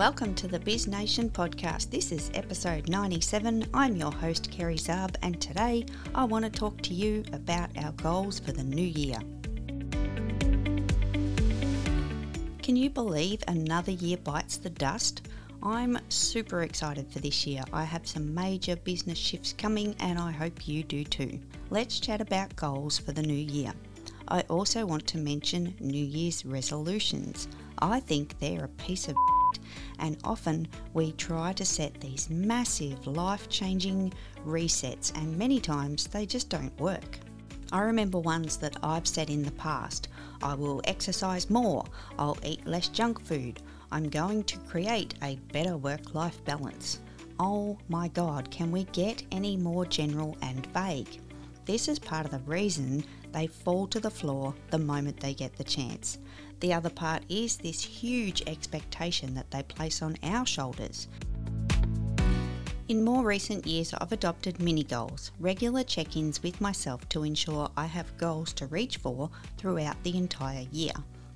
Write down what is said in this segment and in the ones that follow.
Welcome to the Biz Nation podcast. This is episode 97. I'm your host, Kerry Zarb, and today I want to talk to you about our goals for the new year. Can you believe another year bites the dust? I'm super excited for this year. I have some major business shifts coming, and I hope you do too. Let's chat about goals for the new year. I also want to mention New Year's resolutions. I think they're a piece of and often we try to set these massive life changing resets, and many times they just don't work. I remember ones that I've said in the past I will exercise more, I'll eat less junk food, I'm going to create a better work life balance. Oh my god, can we get any more general and vague? This is part of the reason they fall to the floor the moment they get the chance. The other part is this huge expectation that they place on our shoulders. In more recent years, I've adopted mini goals, regular check ins with myself to ensure I have goals to reach for throughout the entire year.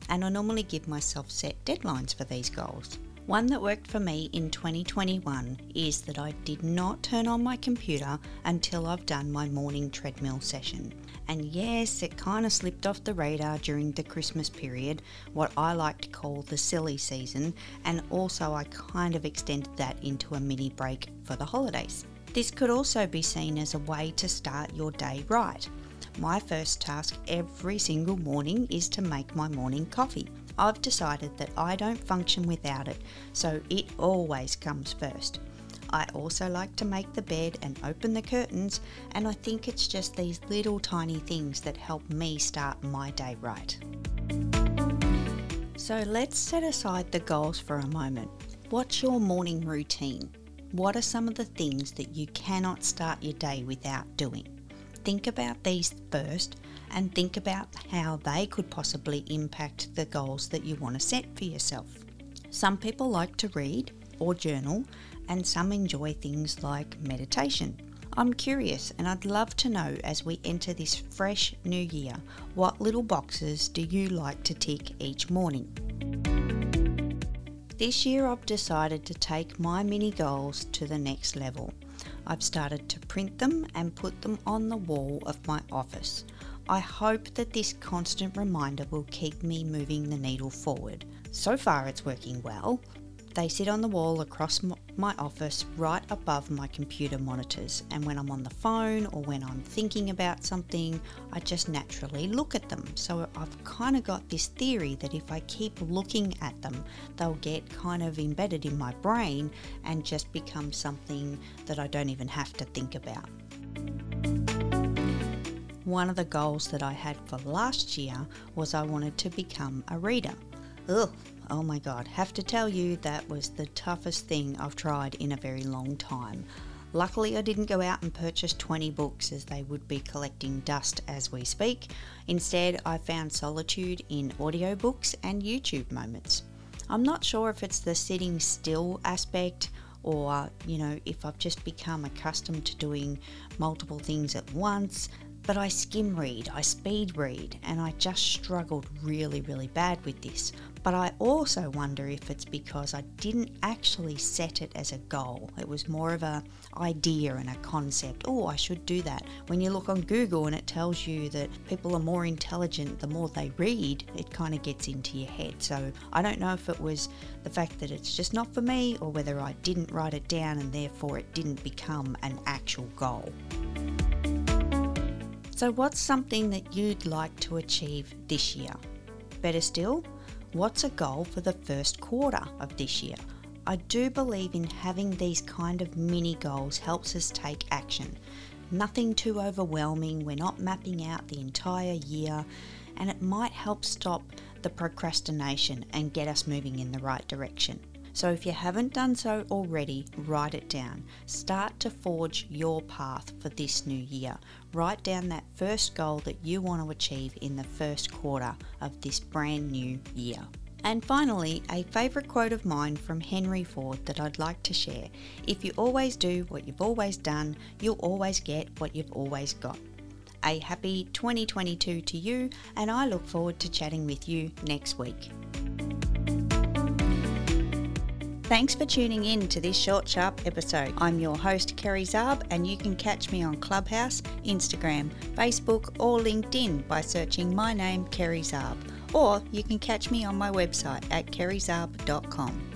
And I normally give myself set deadlines for these goals. One that worked for me in 2021 is that I did not turn on my computer until I've done my morning treadmill session. And yes, it kind of slipped off the radar during the Christmas period, what I like to call the silly season, and also I kind of extended that into a mini break for the holidays. This could also be seen as a way to start your day right. My first task every single morning is to make my morning coffee. I've decided that I don't function without it, so it always comes first. I also like to make the bed and open the curtains, and I think it's just these little tiny things that help me start my day right. So let's set aside the goals for a moment. What's your morning routine? What are some of the things that you cannot start your day without doing? Think about these first and think about how they could possibly impact the goals that you want to set for yourself. Some people like to read or journal, and some enjoy things like meditation. I'm curious and I'd love to know as we enter this fresh new year what little boxes do you like to tick each morning? This year I've decided to take my mini goals to the next level. I've started to print them and put them on the wall of my office. I hope that this constant reminder will keep me moving the needle forward. So far, it's working well. They sit on the wall across my office right above my computer monitors, and when I'm on the phone or when I'm thinking about something, I just naturally look at them. So I've kind of got this theory that if I keep looking at them, they'll get kind of embedded in my brain and just become something that I don't even have to think about. One of the goals that I had for last year was I wanted to become a reader. Ugh, Oh my god, have to tell you that was the toughest thing I've tried in a very long time. Luckily, I didn't go out and purchase 20 books as they would be collecting dust as we speak. Instead, I found solitude in audiobooks and YouTube moments. I'm not sure if it's the sitting still aspect or, you know, if I've just become accustomed to doing multiple things at once but I skim read, I speed read, and I just struggled really, really bad with this. But I also wonder if it's because I didn't actually set it as a goal. It was more of a idea and a concept. Oh, I should do that. When you look on Google and it tells you that people are more intelligent the more they read, it kind of gets into your head. So I don't know if it was the fact that it's just not for me or whether I didn't write it down and therefore it didn't become an actual goal. So, what's something that you'd like to achieve this year? Better still, what's a goal for the first quarter of this year? I do believe in having these kind of mini goals helps us take action. Nothing too overwhelming, we're not mapping out the entire year, and it might help stop the procrastination and get us moving in the right direction. So if you haven't done so already, write it down. Start to forge your path for this new year. Write down that first goal that you want to achieve in the first quarter of this brand new year. And finally, a favourite quote of mine from Henry Ford that I'd like to share If you always do what you've always done, you'll always get what you've always got. A happy 2022 to you, and I look forward to chatting with you next week. Thanks for tuning in to this short, sharp episode. I'm your host, Kerry Zarb, and you can catch me on Clubhouse, Instagram, Facebook, or LinkedIn by searching my name, Kerry Zarb. Or you can catch me on my website at kerryzarb.com.